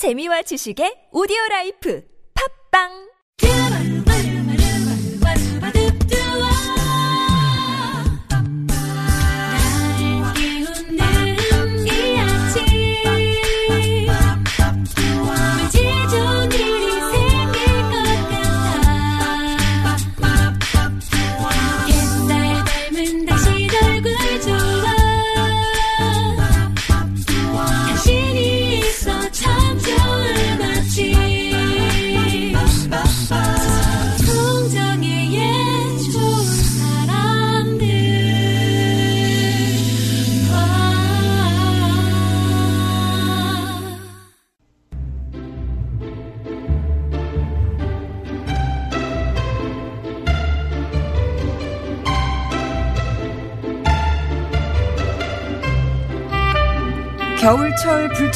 재미와 지식의 오디오 라이프. 팝빵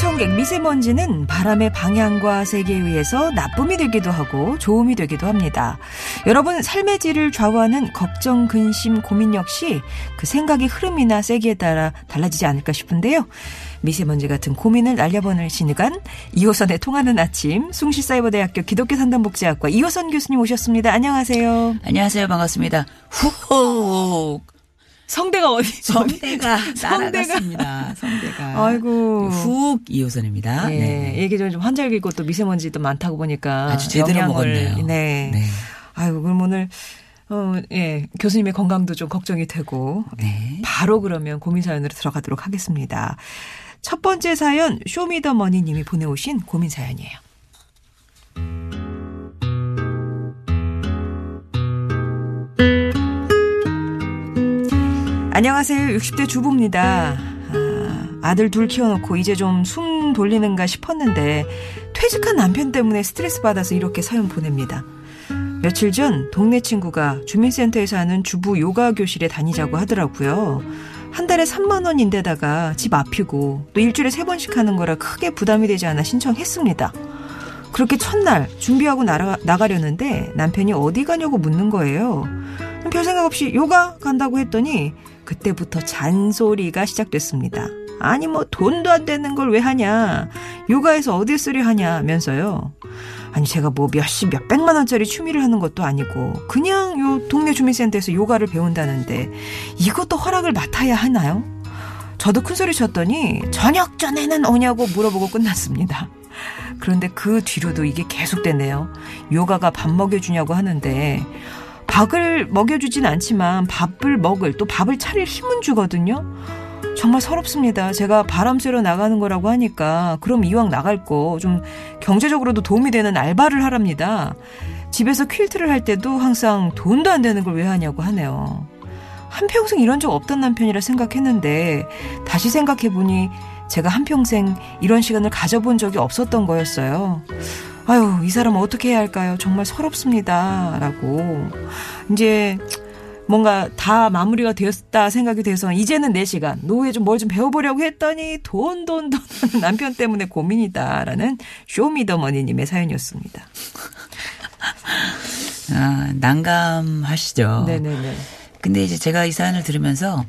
청객 미세먼지는 바람의 방향과 세기에 의해서 나쁨이 되기도 하고 좋음이 되기도 합니다. 여러분 삶의 질을 좌우하는 걱정, 근심, 고민 역시 그 생각의 흐름이나 세기에 따라 달라지지 않을까 싶은데요. 미세먼지 같은 고민을 날려보낼 시간 이호선의 통하는 아침 숭실사이버대학교 기독교 상담복지학과 이호선 교수님 오셨습니다. 안녕하세요. 안녕하세요. 반갑습니다. 후호 성대가 어디? 성대가 성대가. 따라갔습니다. 성대가. 아이고. 훅 이호선입니다. 네. 네. 얘기 좀 환절기고 또 미세먼지도 많다고 보니까 아주 제대로 영향을- 먹었네요. 네. 네. 아유, 그럼 오늘 어, 예, 교수님의 건강도 좀 걱정이 되고 네. 바로 그러면 고민 사연으로 들어가도록 하겠습니다. 첫 번째 사연 쇼미더머니 님이 보내오신 고민 사연이에요. 안녕하세요. 60대 주부입니다. 아, 아들 둘 키워놓고 이제 좀 숨 돌리는가 싶었는데 퇴직한 남편 때문에 스트레스 받아서 이렇게 사연 보냅니다. 며칠 전 동네 친구가 주민센터에서 하는 주부 요가 교실에 다니자고 하더라고요. 한 달에 3만 원인데다가 집 앞이고 또 일주일에 세 번씩 하는 거라 크게 부담이 되지 않아 신청했습니다. 그렇게 첫날 준비하고 나가, 나가려는데 남편이 어디 가냐고 묻는 거예요. 별 생각 없이 요가 간다고 했더니 그때부터 잔소리가 시작됐습니다. 아니 뭐 돈도 안 되는 걸 왜 하냐. 요가에서 어디 쓰려 하냐면서요. 아니 제가 뭐 몇십 몇백만 원짜리 취미를 하는 것도 아니고 그냥 요 동네 주민센터에서 요가를 배운다는데 이것도 허락을 맡아야 하나요? 저도 큰소리 쳤더니 저녁 전에는 오냐고 물어보고 끝났습니다. 그런데 그 뒤로도 이게 계속되네요. 요가가 밥 먹여주냐고 하는데 밥을 먹여주진 않지만 밥을 먹을 또 밥을 차릴 힘은 주거든요. 정말 서럽습니다. 제가 바람 쐬러 나가는 거라고 하니까 그럼 이왕 나갈 거 좀 경제적으로도 도움이 되는 알바를 하랍니다. 집에서 퀼트를 할 때도 항상 돈도 안 되는 걸 왜 하냐고 하네요. 한평생 이런 적 없던 남편이라 생각했는데 다시 생각해보니 제가 한평생 이런 시간을 가져본 적이 없었던 거였어요. 아유, 이 사람 어떻게 해야 할까요? 정말 서럽습니다. 라고. 이제 뭔가 다 마무리가 되었다 생각이 돼서 이제는 내 시간 노후에 좀 뭘 좀 배워보려고 했더니 돈 돈 돈 남편 때문에 고민이다라는 쇼미더머니님의 사연이었습니다. 아, 난감하시죠. 네네네. 근데 이제 제가 이 사연을 들으면서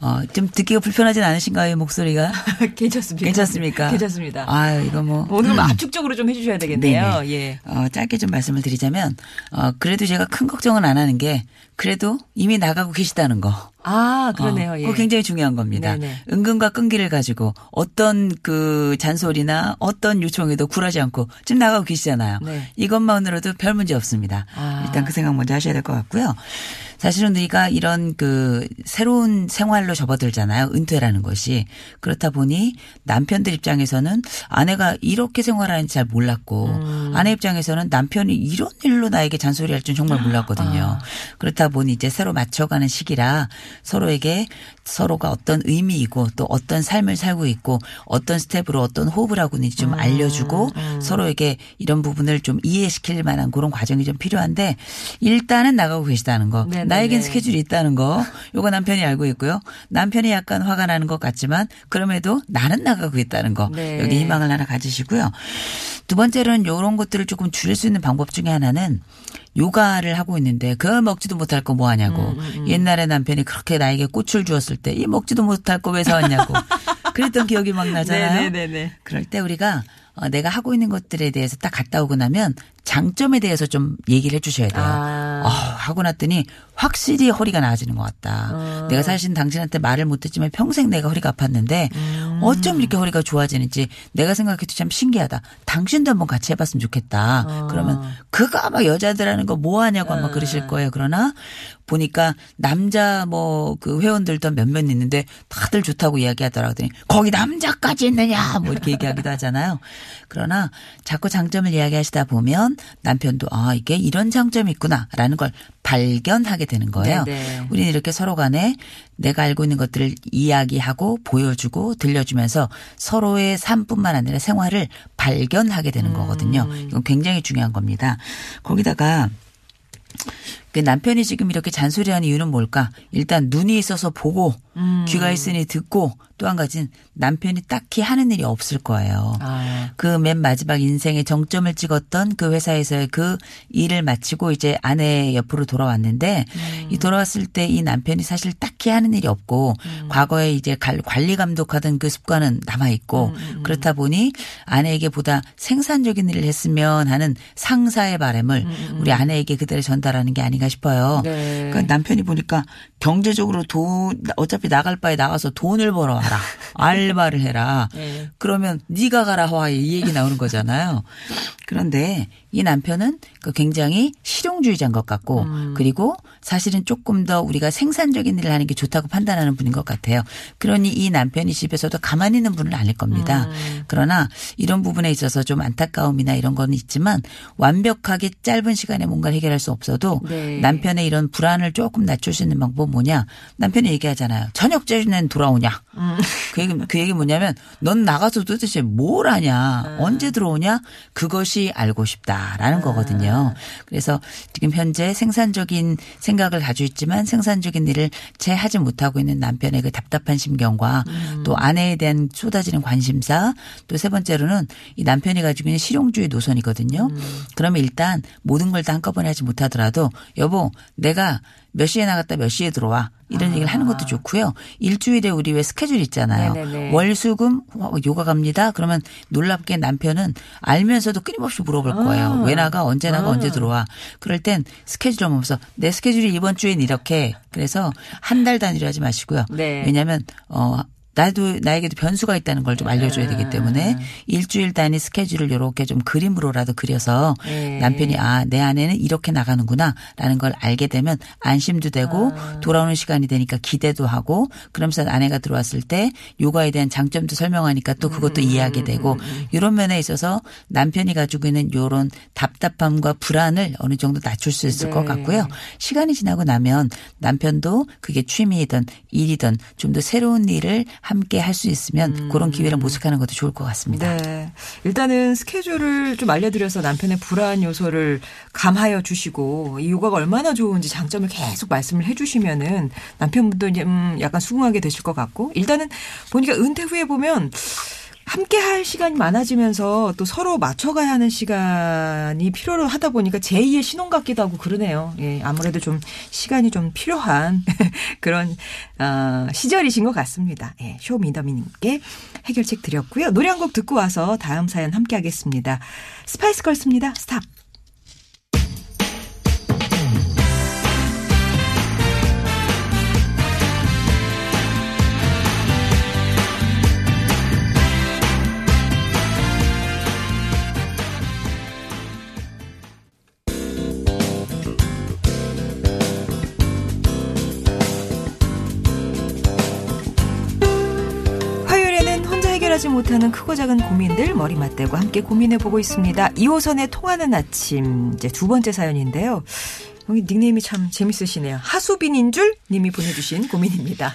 어, 좀 듣기가 불편하진 않으신가요, 목소리가? 괜찮습니다. 괜찮습니까? 괜찮습니다. 아, 이거 뭐. 오늘은 압축적으로 좀 해주셔야 되겠네요. 네네. 예. 어, 짧게 좀 말씀을 드리자면, 어, 그래도 제가 큰 걱정은 안 하는 게, 그래도 이미 나가고 계시다는 거. 아 그러네요. 어, 예. 그거 굉장히 중요한 겁니다. 네네. 은근과 끈기를 가지고 어떤 그 잔소리나 어떤 요청에도 굴하지 않고 지금 나가고 계시잖아요. 네. 이것만으로도 별 문제 없습니다. 아. 일단 그 생각 먼저 하셔야 될 것 같고요. 사실은 우리가 이런 그 새로운 생활로 접어들잖아요. 은퇴라는 것이. 그렇다 보니 남편들 입장에서는 아내가 이렇게 생활하는지 잘 몰랐고 음. 아내 입장에서는 남편이 이런 일로 나에게 잔소리할 줄 정말 몰랐거든요. 아. 그렇다 보니 이제 서로 맞춰가는 시기라 서로에게 서로가 어떤 의미이고 또 어떤 삶을 살고 있고 어떤 스텝으로 어떤 호흡을 하고 있는지 좀 알려주고 서로에게 이런 부분을 좀 이해시킬 만한 그런 과정이 좀 필요한데 일단은 나가고 계시다는 거. 네네네. 나에겐 스케줄이 있다는 거. 요거 남편이 알고 있고요. 남편이 약간 화가 나는 것 같지만 그럼에도 나는 나가고 있다는 거. 네. 여기 희망을 하나 가지시고요. 두 번째로는 이런 것들을 조금 줄일 수 있는 방법 중에 하나는 요가를 하고 있는데 그걸 먹지도 못할 거 뭐 하냐고. 음, 옛날에 남편이 그렇게 나에게 꽃을 주었을 때 이 먹지도 못할 거 왜 사왔냐고. 그랬던 기억이 막 나잖아요. 네네네네. 그럴 때 우리가 어, 내가 하고 있는 것들에 대해서 딱 갔다 오고 나면 장점에 대해서 좀 얘기를 해주셔야 돼요. 아. 어, 하고 났더니 확실히 허리가 나아지는 것 같다. 어. 내가 사실 당신한테 말을 못했지만 평생 내가 허리가 아팠는데 음. 어쩜 이렇게 허리가 좋아지는지 내가 생각해도 참 신기하다. 당신도 한번 같이 해봤으면 좋겠다. 어. 그러면 그거 아마 여자들 하는 거 뭐 하냐고 아마 그러실 거예요. 그러나 보니까 남자 뭐 그 회원들도 몇몇 있는데 다들 좋다고 이야기하더라고요. 거기 남자까지 있느냐 뭐 이렇게 얘기하기도 하잖아요. 그러나 자꾸 장점을 이야기하시다 보면 남편도 아 이게 이런 장점이 있구나라는 걸 발견하게 되는 거예요. 네네. 우리는 이렇게 서로 간에 내가 알고 있는 것들을 이야기하고 보여주고 들려주면서 서로의 삶뿐만 아니라 생활을 발견하게 되는 거거든요. 이건 굉장히 중요한 겁니다. 거기다가 그 남편이 지금 이렇게 잔소리하는 이유는 뭘까? 일단 눈이 있어서 보고 귀가 있으니 듣고 또 한 가지는 남편이 딱히 하는 일이 없을 거예요. 아. 그맨 마지막 인생의 정점을 찍었던 그 회사에서의 그 일을 마치고 이제 아내 옆으로 돌아왔는데 이 돌아왔을 때 이 남편이 사실 딱히 하는 일이 없고 과거에 이제 갈- 관리 감독하던 그 습관은 남아 있고 그렇다 보니 아내에게 보다 생산적인 일을 했으면 하는 상사의 바람을 우리 아내에게 그대로 전달하는 게 아닌가 싶어요. 네. 그러니까 남편이 보니까 경제적으로 돈 어차피 나갈 바에 나가서 돈을 벌어와라 알바를 해라. 네. 그러면 네가 가라 하와이 이 얘기 나오는 거잖아요. 그런데 이 남편은 그 굉장히 실용주의자인 것 같고 그리고 사실은 조금 더 우리가 생산적인 일을 하는 게 좋다고 판단하는 분인 것 같아요. 그러니 이 남편이 집에서도 가만히 있는 분은 아닐 겁니다. 그러나 이런 부분에 있어서 좀 안타까움이나 이런 거는 있지만 완벽하게 짧은 시간에 뭔가를 해결할 수 없어도 네. 남편의 이런 불안을 조금 낮출 수 있는 방법 은 뭐냐? 남편이 얘기하잖아요. 저녁 전엔 돌아오냐? 그 얘기 그 얘기 뭐냐면 넌 나가서 도대체 뭘 하냐? 언제 들어오냐? 그것이 알고 싶다라는 거거든요. 그래서 지금 현재 생산적인 생각을 가지고 있지만 생산적인 일을 채 하지 못하고 있는 남편의 그 답답한 심경과 또 아내에 대한 쏟아지는 관심사 또 세 번째로는 이 남편이 가지고 있는 실용주의 노선이거든요. 그러면 일단 모든 걸 다 한꺼번에 하지 못하더라도 여보 내가 몇 시에 나갔다 몇 시에 들어와 이런 얘기를 하는 것도 좋고요. 일주일에 우리 왜 스케줄 있잖아요. 월수금 요가 갑니다. 그러면 놀랍게 남편은 알면서도 끊임없이 물어볼 거예요. 왜 나가 언제 나가 언제 들어와. 그럴 땐 스케줄을 보면서 내 스케줄이 이번 주엔 이렇게 그래서 한 달 단위로 하지 마시고요. 네. 왜냐하면 어 나도 나에게도 변수가 있다는 걸 좀 알려줘야 되기 때문에 일주일 단위 스케줄을 이렇게 좀 그림으로라도 그려서 네. 남편이 아 내 아내는 이렇게 나가는구나라는 걸 알게 되면 안심도 되고 돌아오는 시간이 되니까 기대도 하고 그러면서 아내가 들어왔을 때 요가에 대한 장점도 설명하니까 또 그것도 이해하게 되고 이런 면에 있어서 남편이 가지고 있는 요런 답답함과 불안을 어느 정도 낮출 수 있을 것 네. 같고요. 시간이 지나고 나면 남편도 그게 취미이든 일이든 좀 더 새로운 일을 함께 할 수 있으면 그런 기회를 모색하는 것도 좋을 것 같습니다. 네. 일단은 스케줄을 좀 알려드려서 남편의 불안 요소를 감하여 주시고 이 요가가 얼마나 좋은지 장점을 계속 말씀을 해주시면은 남편분도 음 약간 수긍하게 되실 것 같고 일단은 보니까 은퇴 후에 보면 함께 할 시간이 많아지면서 또 서로 맞춰가야 하는 시간이 필요로 하다 보니까 제2의 신혼 같기도 하고 그러네요. 예, 아무래도 좀 시간이 좀 필요한 그런 어, 시절이신 것 같습니다. 예, 쇼미더미님께 해결책 드렸고요. 노래 한 곡 듣고 와서 다음 사연 함께 하겠습니다. 스파이스 걸스입니다. 스탑. 못하는 크고 작은 고민들 머리 맞대고 함께 고민해 보고 있습니다. 2호선의 통하는 아침 이제 두 번째 사연인데요. 여기 닉네임이 참 재밌으시네요. 하수빈인 줄 님이 보내주신 고민입니다.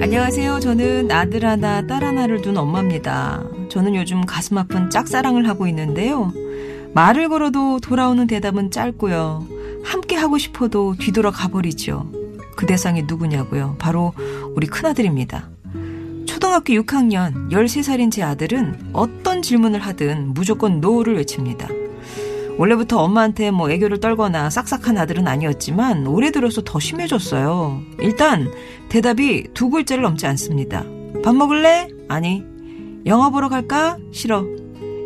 안녕하세요. 저는 아들 하나, 딸 하나를 둔 엄마입니다. 저는 요즘 가슴 아픈 짝사랑을 하고 있는데요. 말을 걸어도 돌아오는 대답은 짧고요. 함께 하고 싶어도 뒤돌아 가버리죠. 그 대상이 누구냐고요. 바로 우리 큰아들입니다. 초등학교 6학년 13살인 제 아들은 어떤 질문을 하든 무조건 no를 외칩니다. 원래부터 엄마한테 뭐 애교를 떨거나 싹싹한 아들은 아니었지만 올해 들어서 더 심해졌어요. 일단 대답이 두 글자를 넘지 않습니다. 밥 먹을래? 아니. 영화 보러 갈까? 싫어.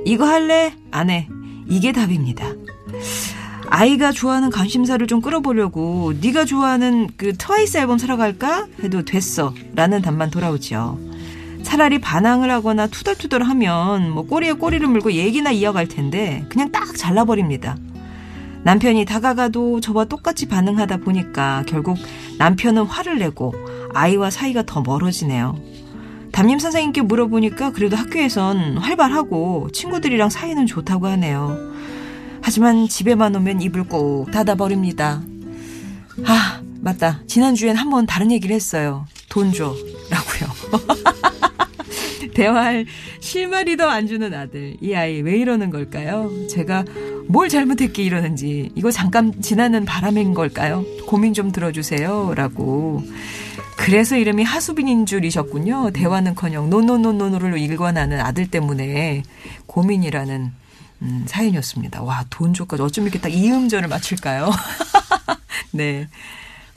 이거 할래? 안 해. 이게 답입니다. 아이가 좋아하는 관심사를 좀 끌어보려고 네가 좋아하는 그 트와이스 앨범 사러 갈까? 해도 됐어. 라는 답만 돌아오죠. 차라리 반항을 하거나 투덜투덜 하면 뭐 꼬리에 꼬리를 물고 얘기나 이어갈 텐데 그냥 딱 잘라버립니다. 남편이 다가가도 저와 똑같이 반응하다 보니까 결국 남편은 화를 내고 아이와 사이가 더 멀어지네요. 담임 선생님께 물어보니까 그래도 학교에선 활발하고 친구들이랑 사이는 좋다고 하네요. 하지만 집에만 오면 입을 꾹 닫아버립니다. 아, 맞다. 지난주엔 한 번 다른 얘기를 했어요. 돈 줘. 라고요. 대화할 실마리도 안 주는 아들. 이 아이 왜 이러는 걸까요? 제가 뭘 잘못했기 이러는지. 이거 잠깐 지나는 바람인 걸까요? 고민 좀 들어주세요. 라고. 그래서 이름이 하수빈인 줄이셨군요. 대화는커녕 노노노노노를 일관하는 아들 때문에 고민이라는 음, 사연이었습니다. 와, 돈 줘까지 어쩜 이렇게 딱 이 음절을 맞출까요? 네.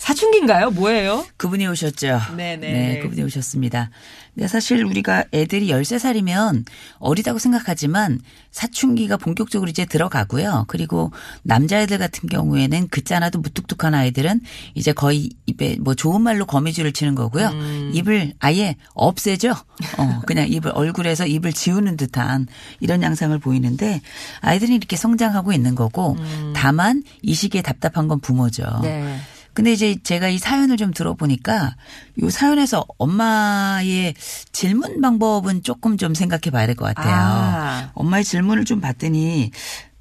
사춘기인가요? 뭐예요? 그분이 오셨죠. 네네. 네, 그분이 오셨습니다. 근데 사실 우리가 애들이 13살이면 어리다고 생각하지만 사춘기가 본격적으로 이제 들어가고요. 그리고 남자애들 같은 경우에는 그잖아도 무뚝뚝한 아이들은 이제 거의 입에 뭐 좋은 말로 거미줄을 치는 거고요. 음. 입을 아예 없애죠. 어, 그냥 입을 얼굴에서 입을 지우는 듯한 이런 양상을 보이는데 아이들이 이렇게 성장하고 있는 거고 다만 이 시기에 답답한 건 부모죠. 음. 네. 근데 이제 제가 이 사연을 좀 들어보니까 요 사연에서 엄마의 질문 방법은 조금 좀 생각해 봐야 될 것 같아요. 아. 엄마의 질문을 좀 봤더니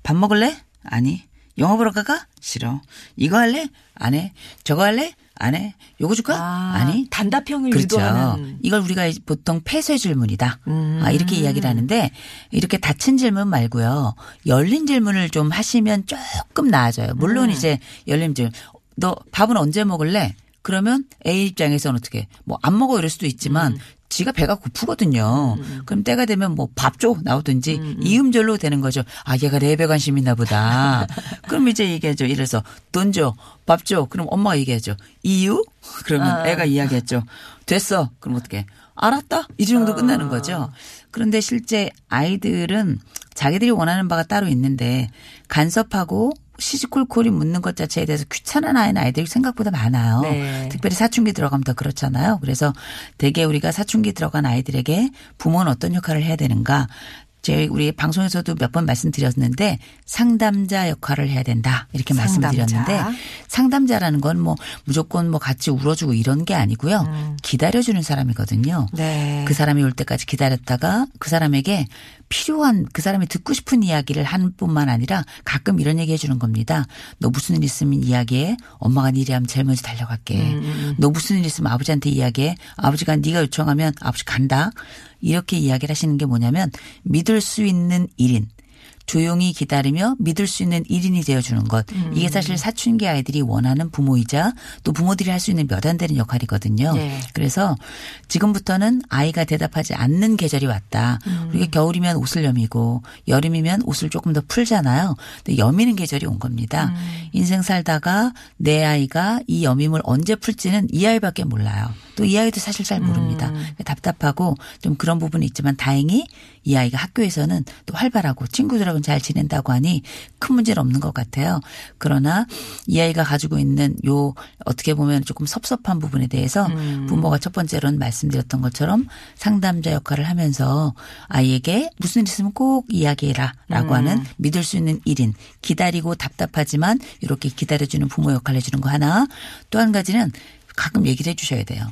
밥 먹을래? 아니. 영화 보러 갈까? 싫어. 이거 할래? 안 해. 저거 할래? 안 해. 요거 줄까? 아, 니 단답형을 그렇죠. 유도하는. 이걸 우리가 보통 폐쇄 질문이다. 음. 아, 이렇게 이야기를 하는데 이렇게 닫힌 질문 말고요. 열린 질문을 좀 하시면 조금 나아져요. 물론 음. 이제 열린 질문. 너 밥은 언제 먹을래? 그러면 A 입장에서는 어떻게 뭐 안 먹어 이럴 수도 있지만 음. 지가 배가 고프거든요. 그럼 때가 되면 뭐 밥 줘 나오든지 음, 이음절로 되는 거죠. 아 얘가 랩에 관심 있나 보다. 그럼 이제 얘기하죠. 이래서 돈 줘, 밥 줘. 그럼 엄마가 얘기하죠. 이유? 그러면 아. 애가 이야기했죠. 됐어. 그럼 어떻게? 알았다. 이 정도 아. 끝나는 거죠. 그런데 실제 아이들은 자기들이 원하는 바가 따로 있는데 간섭하고 시시콜콜이 묻는 것 자체에 대해서 귀찮은 아이는 아이들이 생각보다 많아요. 네. 특별히 사춘기 들어가면 더 그렇잖아요. 그래서 대개 우리가 사춘기 들어간 아이들에게 부모는 어떤 역할을 해야 되는가. 제 우리 방송에서도 몇 번 말씀드렸는데 상담자 역할을 해야 된다 이렇게 상담자. 말씀드렸는데 상담자라는 건 뭐 무조건 뭐 같이 울어주고 이런 게 아니고요 기다려주는 사람이거든요. 네. 그 사람이 올 때까지 기다렸다가 그 사람에게 필요한 그 사람이 듣고 싶은 이야기를 한 뿐만 아니라 가끔 이런 얘기 해주는 겁니다. 너 무슨 일 있으면 이야기해. 엄마가 네 일하면 제일 먼저 달려갈게. 너 무슨 일 있으면 아버지한테 이야기해. 아버지가 네가 요청하면 아버지 간다. 이렇게 이야기를 하시는 게 뭐냐면 믿을 수 있는 일인. 조용히 기다리며 믿을 수 있는 일인이 되어주는 것. 이게 사실 사춘기 아이들이 원하는 부모이자 또 부모들이 할 수 있는 몇 안 되는 역할이거든요. 네. 그래서 지금부터는 아이가 대답하지 않는 계절이 왔다. 우리가 겨울이면 옷을 여미고 여름이면 옷을 조금 더 풀잖아요. 근데 여미는 계절이 온 겁니다. 인생 살다가 내 아이가 이 여밈을 언제 풀지는 이 아이밖에 몰라요. 또 이 아이도 사실 잘 모릅니다. 답답하고 좀 그런 부분이 있지만 다행히 이 아이가 학교에서는 또 활발하고 친구들하고 는잘 지낸다고 하니 큰 문제는 없는 것 같아요. 그러나 이 아이가 가지고 있는 요 어떻게 보면 조금 섭섭한 부분에 대해서 부모가 첫 번째로는 말씀드렸던 것처럼 상담자 역할을 하면서 아이에게 무슨 일 있으면 꼭 이야기해라 라고 하는 믿을 수 있는 일인 기다리고 답답하지만 이렇게 기다려주는 부모 역할을 해주는 거 하나 또 한 가지는 가끔 얘기를 해주셔야 돼요.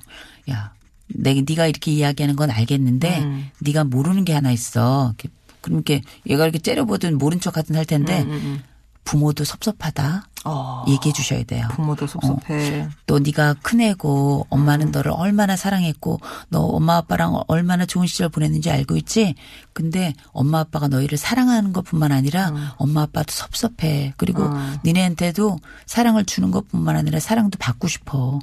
야, 내 네가 이렇게 이야기하는 건 알겠는데 음. 네가 모르는 게 하나 있어. 그럼 이렇게 얘가 이렇게 째려보든 모른 척 하든 할 텐데 음, 부모도 섭섭하다. 어. 얘기해 주셔야 돼요. 부모도 섭섭해. 또 네가 큰애고 엄마는 너를 얼마나 사랑했고 너 엄마 아빠랑 얼마나 좋은 시절 보냈는지 알고 있지? 근데 엄마 아빠가 너희를 사랑하는 것뿐만 아니라 엄마 아빠도 섭섭해. 그리고 니네한테도 사랑을 주는 것뿐만 아니라 사랑도 받고 싶어.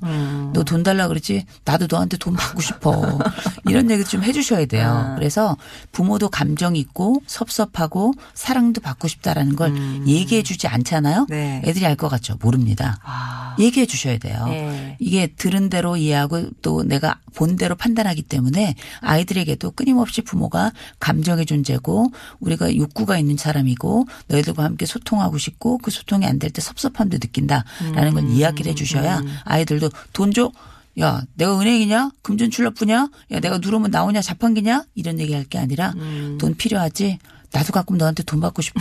너 돈 달라 그러지? 나도 너한테 돈 받고 싶어. 이런 얘기 좀 해주셔야 돼요. 그래서 부모도 감정 있고 섭섭하고 사랑도 받고 싶다라는 걸 얘기해 주지 않잖아요. 네. 애들이 알 것 같죠? 모릅니다. 아. 얘기해 주셔야 돼요. 네. 이게 들은 대로 이해하고 또 내가 본 대로 판단하기 때문에 아이들에게도 끊임없이 부모가 감정의 존재고 우리가 욕구가 있는 사람이고 너희들과 함께 소통하고 싶고 그 소통이 안 될 때 섭섭함도 느낀다라는 음. 걸 이야기를 해 주셔야 아이들도 돈 줘? 야, 내가 은행이냐? 금전 출납부냐? 야, 내가 누르면 나오냐? 자판기냐? 이런 얘기 할 게 아니라 음. 돈 필요하지? 나도 가끔 너한테 돈 받고 싶어.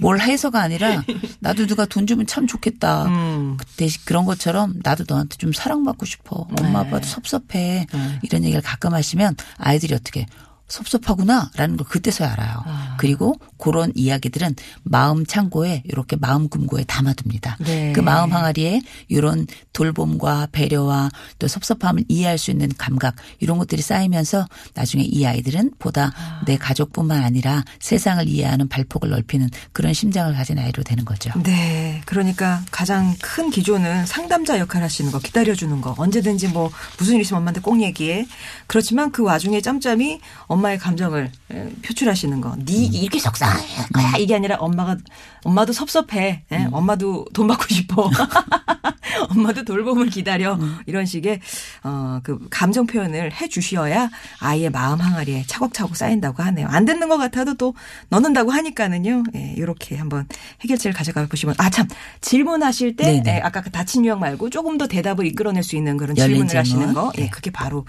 뭘 해서가 아니라 나도 누가 돈 주면 참 좋겠다. 음. 그 대신 그런 것처럼 나도 너한테 좀 사랑받고 싶어. 엄마 아빠도 섭섭해. 이런 얘기를 가끔 하시면 아이들이 어떻게 섭섭하구나 라는 걸 그때서야 알아요. 그리고 그런 이야기들은 마음 창고에 이렇게 마음 금고에 담아둡니다. 네. 그 마음 항아리에 이런 돌봄과 배려와 또 섭섭함을 이해할 수 있는 감각 이런 것들이 쌓이면서 나중에 이 아이들은 보다 내 가족뿐만 아니라 세상을 이해하는 발폭을 넓히는 그런 심장을 가진 아이로 되는 거죠. 네. 그러니까 가장 큰 기조는 상담자 역할 하시는 거, 기다려주는 거. 언제든지 뭐 무슨 일 있으면 엄마한테 꼭 얘기해. 그렇지만 그 와중에 짬짬이 엄마의 감정을 에, 표출하시는 거. 네 이렇게 속상해 거야. 이게 아니라 엄마가 엄마도 섭섭해. 예? 엄마도 돈 받고 싶어. 엄마도 돌봄을 기다려. 이런 식의 어, 그 감정 표현을 해 주셔야 아이의 마음 항아리에 차곡차곡 쌓인다고 하네요. 안 듣는 것 같아도 또 넣는다고 하니까는요. 예, 이렇게 한번 해결책을 가져가 보시면 아 참 질문하실 때. 예, 아까 그 닫힌 유형 말고 조금 더 대답을 이끌어낼 수 있는 그런 질문을 하시는 질문. 거. 예, 네. 그게 바로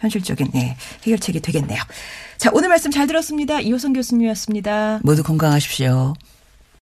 현실적인 예, 해결책이 되겠네요. 자, 오늘 말씀 잘 들었습니다. 이호선 교수님이었습니다. 모두 건강하십시오.